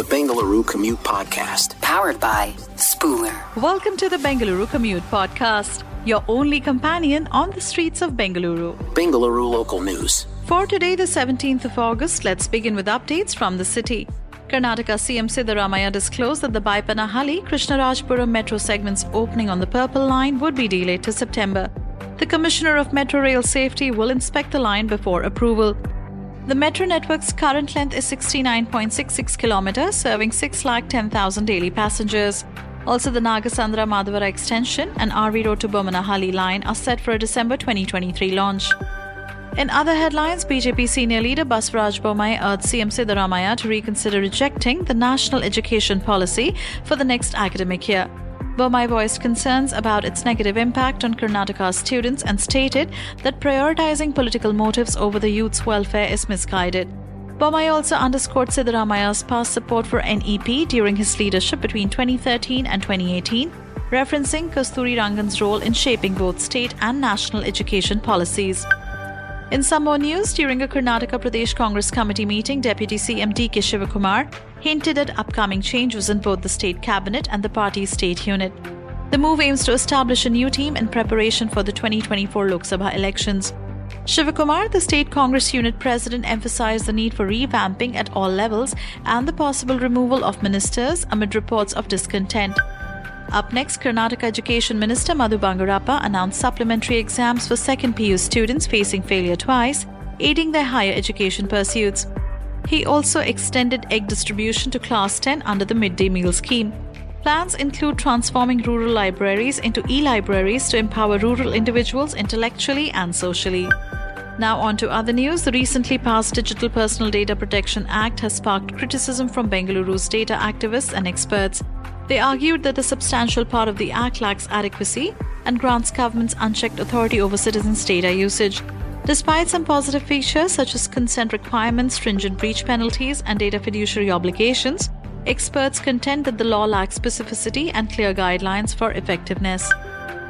the Bengaluru Commute Podcast. Powered by Spooler. Welcome to the Bengaluru Commute Podcast, your only companion on the streets of Bengaluru. Bengaluru local news. For today, the 17th of August, let's begin with updates from the city. Karnataka CM Siddaramaiah disclosed that the Baiyappanahalli Krishnarajpuram metro segment's opening on the Purple Line would be delayed to September. The Commissioner of Metro Rail Safety will inspect the line before approval. The metro network's current length is 69.66 kilometers, serving 6,10,000 daily passengers. Also, the Nagasandra Madavara extension and RV Road to Bommanahalli line are set for a December 2023 launch. In other headlines, BJP senior leader Basavaraj Bommai urged CM Siddaramaiah to reconsider rejecting the national education policy for the next academic year. Bommai voiced concerns about its negative impact on Karnataka's students and stated that prioritizing political motives over the youth's welfare is misguided. Bommai also underscored Siddaramaiah's past support for NEP during his leadership between 2013 and 2018, referencing Kasturirangan's role in shaping both state and national education policies. In some more news, during a Karnataka Pradesh Congress Committee meeting, Deputy CM D.K. Shivakumar hinted at upcoming changes in both the state cabinet and the party's state unit. The move aims to establish a new team in preparation for the 2024 Lok Sabha elections. Shivakumar, the state Congress unit president, emphasized the need for revamping at all levels and the possible removal of ministers amid reports of discontent. Up next, Karnataka Education Minister Madhu Bangarappa announced supplementary exams for second PU students facing failure twice, aiding their higher education pursuits. He also extended egg distribution to Class 10 under the midday meal scheme. Plans include transforming rural libraries into e libraries to empower rural individuals intellectually and socially. Now, on to other news. The recently passed Digital Personal Data Protection Act has sparked criticism from Bengaluru's data activists and experts. They argued that a substantial part of the Act lacks adequacy and grants governments unchecked authority over citizens' data usage. Despite some positive features such as consent requirements, stringent breach penalties, and data fiduciary obligations, experts contend that the law lacks specificity and clear guidelines for effectiveness.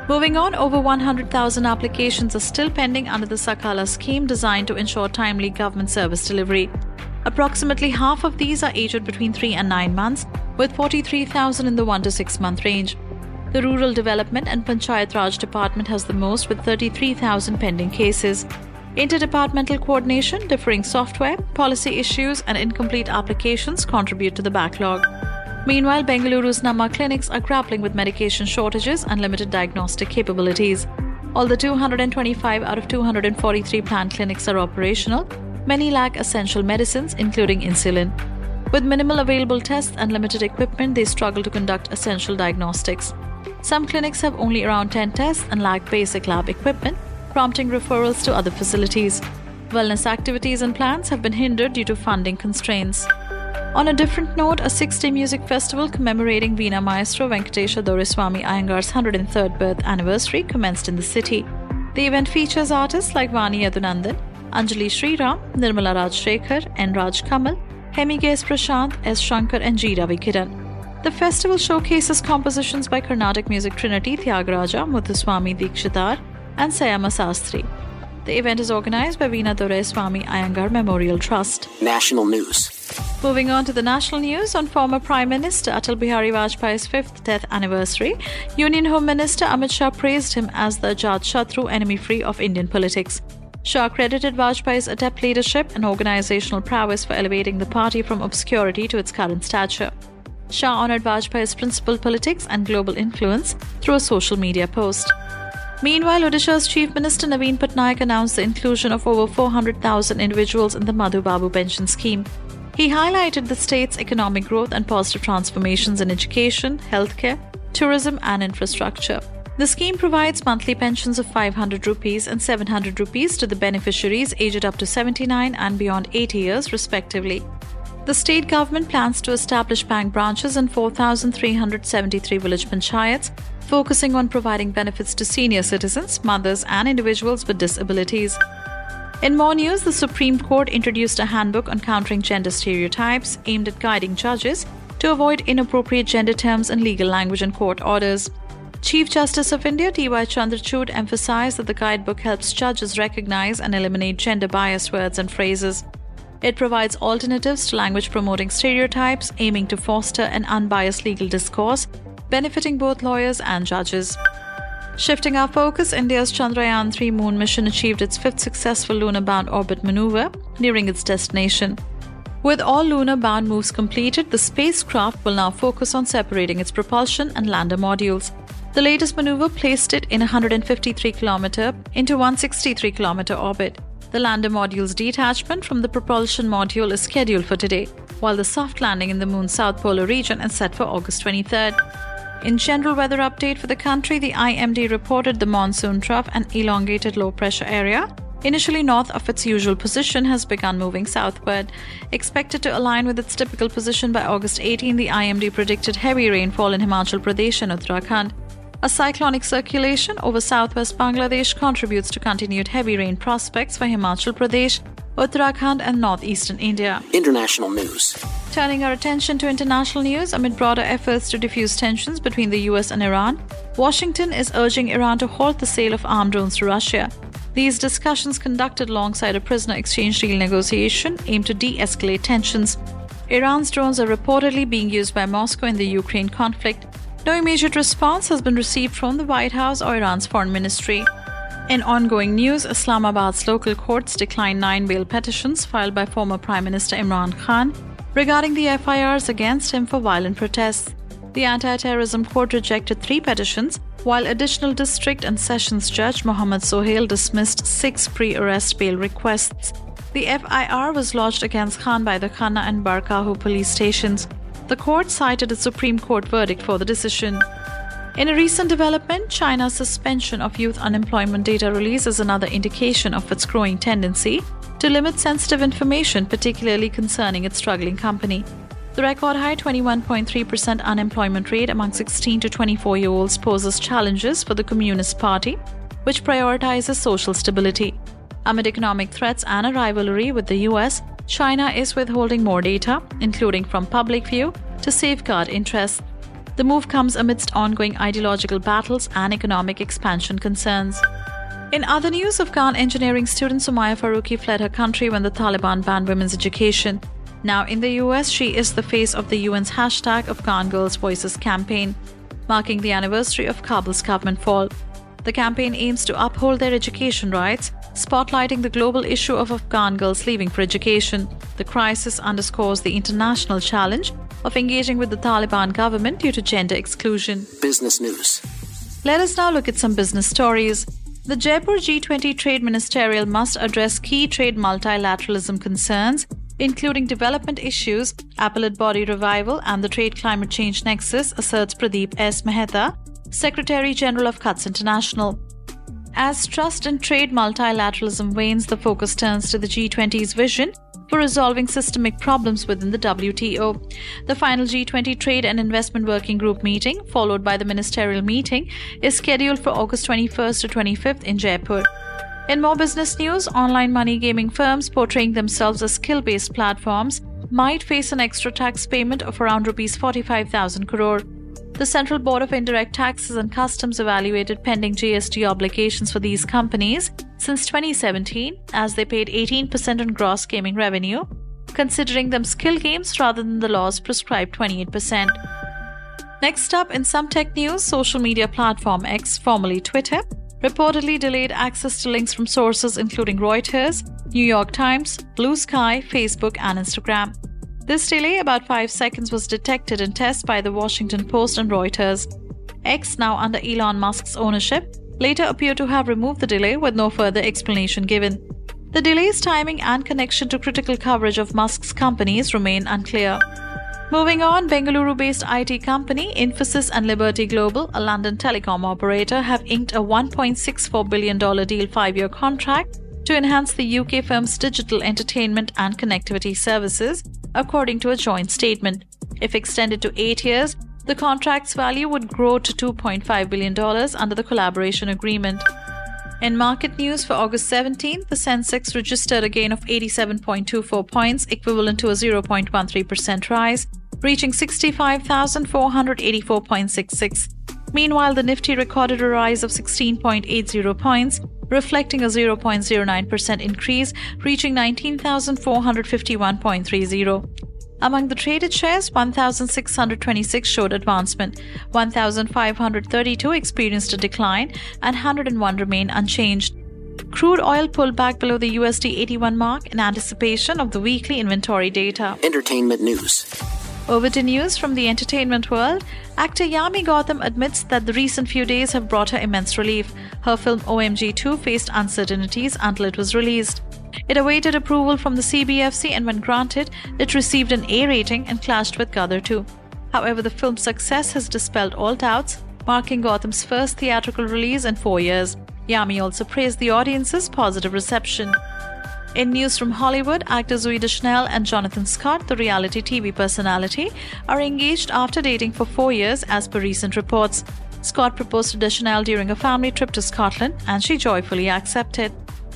Moving on, over 100,000 applications are still pending under the Sakala scheme designed to ensure timely government service delivery. Approximately half of these are aged between 3 and 9 months, with 43,000 in the 1 to 6 month range. The Rural Development and Panchayat Raj Department has the most with 33,000 pending cases. Interdepartmental coordination, differing software, policy issues, and incomplete applications contribute to the backlog. Meanwhile, Bengaluru's Namma clinics are grappling with medication shortages and limited diagnostic capabilities. Although 225 out of 243 planned clinics are operational, many lack essential medicines, including insulin. With minimal available tests and limited equipment, they struggle to conduct essential diagnostics. Some clinics have only around 10 tests and lack basic lab equipment, prompting referrals to other facilities. Wellness activities and plans have been hindered due to funding constraints. On a different note, a six day music festival commemorating Veena Maestro Venkatesha Doreswamy Iyengar's 103rd birth anniversary commenced in the city. The event features artists like Vani Yadunandan, Anjali Sriram, Nirmala Raj Shekhar, N. Raj Kamal, Hemi S. Prashant, S. Shankar, and G. Ravi Kiran. The festival showcases compositions by Carnatic music trinity Tyagaraja, Muthuswamy Dikshitar, and Syama Sastri. The event is organized by Veena Doreswamy Iyengar Memorial Trust. National news. Moving on to the national news on former Prime Minister Atal Bihari Vajpayee's fifth death anniversary, Union Home Minister Amit Shah praised him as the Ajat Shatru enemy free of Indian politics. Shah credited Vajpayee's adept leadership and organizational prowess for elevating the party from obscurity to its current stature. Shah honored Vajpayee's principled politics and global influence through a social media post. Meanwhile, Odisha's Chief Minister Naveen Patnaik announced the inclusion of over 400,000 individuals in the Madhu Babu pension scheme. He highlighted the state's economic growth and positive transformations in education, healthcare, tourism, and infrastructure. The scheme provides monthly pensions of 500 rupees and 700 rupees to the beneficiaries aged up to 79 and beyond 80 years, respectively. The state government plans to establish bank branches in 4,373 village panchayats, focusing on providing benefits to senior citizens, mothers, and individuals with disabilities. In more news, the Supreme Court introduced a handbook on countering gender stereotypes aimed at guiding judges to avoid inappropriate gender terms in legal language and court orders. Chief Justice of India D.Y. Chandrachud emphasized that the guidebook helps judges recognize and eliminate gender biased words and phrases. It provides alternatives to language promoting stereotypes, aiming to foster an unbiased legal discourse, benefiting both lawyers and judges. Shifting our focus, India's Chandrayaan 3 moon mission achieved its fifth successful lunar bound orbit maneuver, nearing its destination. With all lunar bound moves completed, the spacecraft will now focus on separating its propulsion and lander modules. The latest maneuver placed it in a 153 km into 163 km orbit. The lander module's detachment from the propulsion module is scheduled for today, while the soft landing in the moon's south polar region is set for August 23rd. In general weather update for the country, the IMD reported the monsoon trough and elongated low pressure area, initially north of its usual position, has begun moving southward. Expected to align with its typical position by August 18, the IMD predicted heavy rainfall in Himachal Pradesh and Uttarakhand. A cyclonic circulation over southwest Bangladesh contributes to continued heavy rain prospects for Himachal Pradesh, Uttarakhand, and northeastern India. International news. Turning our attention to international news, amid broader efforts to diffuse tensions between the US and Iran, Washington is urging Iran to halt the sale of armed drones to Russia. These discussions, conducted alongside a prisoner exchange deal negotiation, aim to de escalate tensions. Iran's drones are reportedly being used by Moscow in the Ukraine conflict. No immediate response has been received from the White House or Iran's foreign ministry. In ongoing news, Islamabad's local courts declined nine bail petitions filed by former Prime Minister Imran Khan regarding the FIRs against him for violent protests. The anti terrorism court rejected three petitions, while additional district and sessions judge Mohammad Sohail dismissed six pre arrest bail requests. The FIR was lodged against Khan by the Khanna and Bhara Kahu police stations. The court cited a Supreme Court verdict for the decision. In a recent development, China's suspension of youth unemployment data release is another indication of its growing tendency to limit sensitive information, particularly concerning its struggling company. The record high 21.3% unemployment rate among 16 to 24 year olds poses challenges for the Communist Party, which prioritizes social stability. Amid economic threats and a rivalry with the US, China is withholding more data, including from public view, to safeguard interests. The move comes amidst ongoing ideological battles and economic expansion concerns. In other news, Afghan engineering student Sumaya Faruqi fled her country when the Taliban banned women's education. Now in the US, she is the face of the UN's hashtag Afghan Girls Voices campaign, marking the anniversary of Kabul's government fall. The campaign aims to uphold their education rights, spotlighting the global issue of Afghan girls leaving for education. The crisis underscores the international challenge of engaging with the Taliban government due to gender exclusion. Business news. Let us now look at some business stories. The Jaipur G20 Trade Ministerial must address key trade multilateralism concerns, including development issues, appellate body revival, and the trade climate change nexus, asserts Pradeep S. Mehta, Secretary General of Cuts International. As trust in trade multilateralism wanes, the focus turns to the G20's vision for resolving systemic problems within the WTO. The final G20 Trade and Investment Working Group meeting, followed by the ministerial meeting, is scheduled for August 21st to 25th in Jaipur. In more business news, online money gaming firms portraying themselves as skill based platforms might face an extra tax payment of around rupees 45,000 crore. The Central Board of Indirect Taxes and Customs evaluated pending GST obligations for these companies since 2017 as they paid 18% on gross gaming revenue, considering them skill games rather than the law's prescribed 28%. Next up, in some tech news, social media platform X, formerly Twitter, reportedly delayed access to links from sources including Reuters, New York Times, Bluesky, Facebook, and Instagram. This delay, about 5 seconds, was detected in tests by the Washington Post and Reuters. X, now under Elon Musk's ownership, later appeared to have removed the delay with no further explanation given. The delay's timing and connection to critical coverage of Musk's companies remain unclear. Moving on, Bengaluru based IT company Infosys and Liberty Global, a London telecom operator, have inked a $1.64 billion deal five year contract to enhance the UK firm's digital entertainment and connectivity services according to a joint statement. If extended to eight years, the contract's value would grow to $2.5 billion under the collaboration agreement. In market news for August 17th, the Sensex registered a gain of 87.24 points, equivalent to a 0.13% rise, reaching 65,484.66. Meanwhile, the Nifty recorded a rise of 16.80 points, reflecting a 0.09% increase, reaching 19,451.30. Among the traded shares, 1,626 showed advancement, 1,532 experienced a decline, and 101 remain unchanged. Crude oil pulled back below the USD 81 mark in anticipation of the weekly inventory data. Entertainment news. Over to news from the entertainment world. Actor Yami Gautam admits that the recent few days have brought her immense relief. Her film OMG 2 faced uncertainties until it was released. It awaited approval from the CBFC and when granted, it received an A rating and clashed with Gadar 2. However, the film's success has dispelled all doubts, marking Gautam's first theatrical release in four years. Yami also praised the audience's positive reception. In news from Hollywood, actor Zooey Deschanel and Jonathan Scott, the reality TV personality, are engaged after dating for four years, as per recent reports. Scott proposed to Deschanel during a family trip to Scotland, and she joyfully accepted.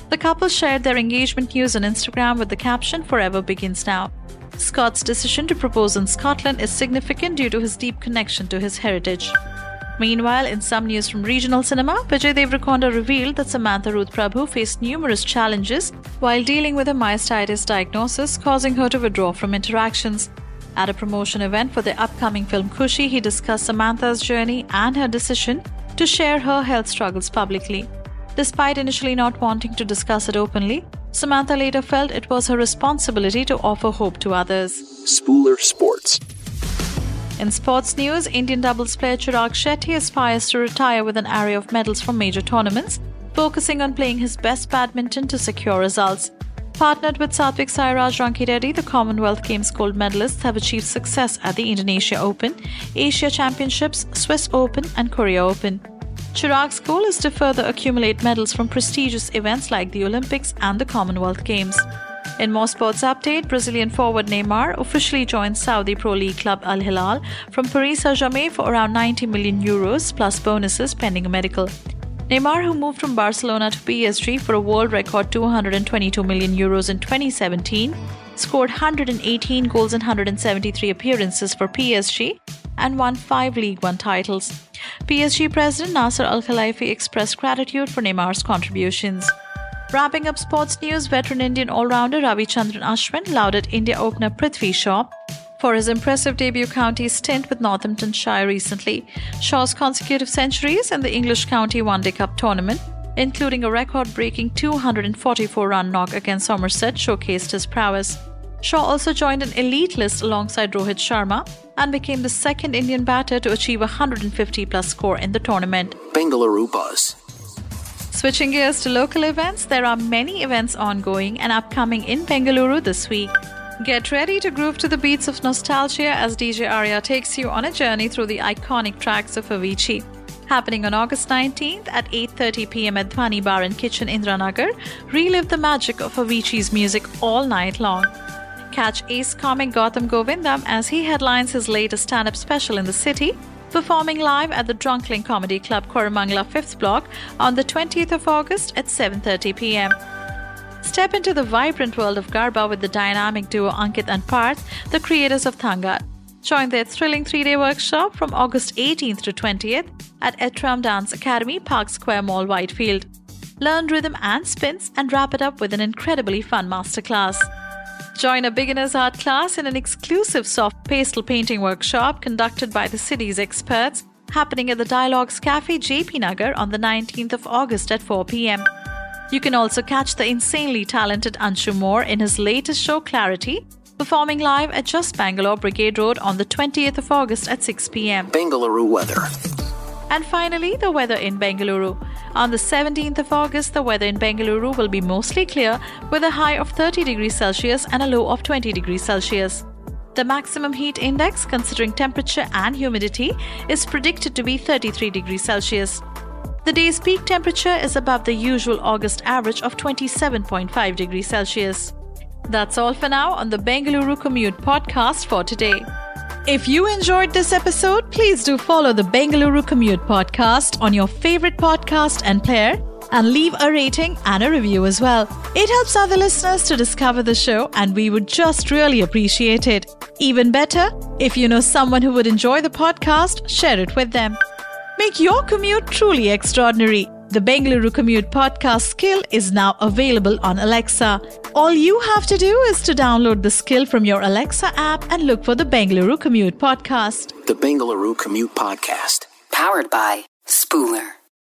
The couple shared their engagement news on Instagram with the caption Forever Begins Now. Scott's decision to propose in Scotland is significant due to his deep connection to his heritage. Meanwhile, in some news from regional cinema, Vijay Deverakonda revealed that Samantha Ruth Prabhu faced numerous challenges while dealing with a myositis diagnosis, causing her to withdraw from interactions. At a promotion event for the upcoming film Khushi, he discussed Samantha's journey and her decision to share her health struggles publicly. Despite initially not wanting to discuss it openly, Samantha later felt it was her responsibility to offer hope to others. Spooler Sports. In sports news, Indian doubles player Chirag Shetty aspires to retire with an array of medals from major tournaments, focusing on playing his best badminton to secure results. Partnered with Satvik Sairaj Rankireddy, the Commonwealth Games gold medalists have achieved success at the Indonesia Open, Asia Championships, Swiss Open, and Korea Open. Chirag's goal is to further accumulate medals from prestigious events like the Olympics and the Commonwealth Games. In more sports update, Brazilian forward Neymar officially joined Saudi Pro League club Al Hilal from Paris Saint-Germain for around 90 million euros plus bonuses pending a medical. Neymar, who moved from Barcelona to PSG for a world record 222 million euros in 2017, scored 118 goals in 173 appearances for PSG and won 5 Ligue 1 titles. PSG president Nasser Al Khelaifi expressed gratitude for Neymar's contributions. Wrapping up sports news, veteran Indian all-rounder Ravichandran Ashwin lauded India opener Prithvi Shaw for his impressive debut county stint with Northamptonshire recently. Shaw's consecutive centuries in the English County One Day Cup tournament, including a record-breaking 244-run knock against Somerset, showcased his prowess. Shaw also joined an elite list alongside Rohit Sharma and became the second Indian batter to achieve a 150 plus score in the tournament. Bengaluru Buzz. Switching gears to local events, there are many events ongoing and upcoming in Bengaluru this week. Get ready to groove to the beats of nostalgia as DJ Arya takes you on a journey through the iconic tracks of Avicii. Happening on August 19th at 8:30 p.m. at Dhwani Bar and Kitchen Indiranagar, relive the magic of Avicii's music all night long. Catch ace comic Gautam Govindan as he headlines his latest stand-up special in the city, performing live at the Drunkling Comedy Club Koramangala 5th Block on the 20th of August at 7:30 p.m. Step into the vibrant world of Garba with the dynamic duo Ankit and Parth, the creators of Thangat. Join their thrilling three-day workshop from August 18th to 20th at Etram Dance Academy, Park Square Mall, Whitefield. Learn rhythm and spins and wrap it up with an incredibly fun masterclass. Join a beginner's art class in an exclusive soft pastel painting workshop conducted by the city's experts, happening at the Dialogues Cafe JP Nagar on the 19th of August at 4 p.m. You can also catch the insanely talented Anshu Mor in his latest show Clarity, performing live at Just Bangalore Brigade Road on the 20th of August at 6 p.m. Bengaluru weather. And finally, the weather in Bengaluru. On the 17th of August, the weather in Bengaluru will be mostly clear with a high of 30 degrees Celsius and a low of 20 degrees Celsius. The maximum heat index, considering temperature and humidity, is predicted to be 33 degrees Celsius. The day's peak temperature is above the usual August average of 27.5 degrees Celsius. That's all for now on the Bengaluru Commute podcast for today. If you enjoyed this episode, please do follow the Bengaluru Commute podcast on your favorite podcast and player and leave a rating and a review as well. It helps other listeners to discover the show and we would just really appreciate it. Even better, if you know someone who would enjoy the podcast, share it with them. Make your commute truly extraordinary. The Bengaluru Commute podcast skill is now available on Alexa. All you have to do is to download the skill from your Alexa app and look for the Bengaluru Commute podcast. The Bengaluru Commute Podcast. Powered by Spooler.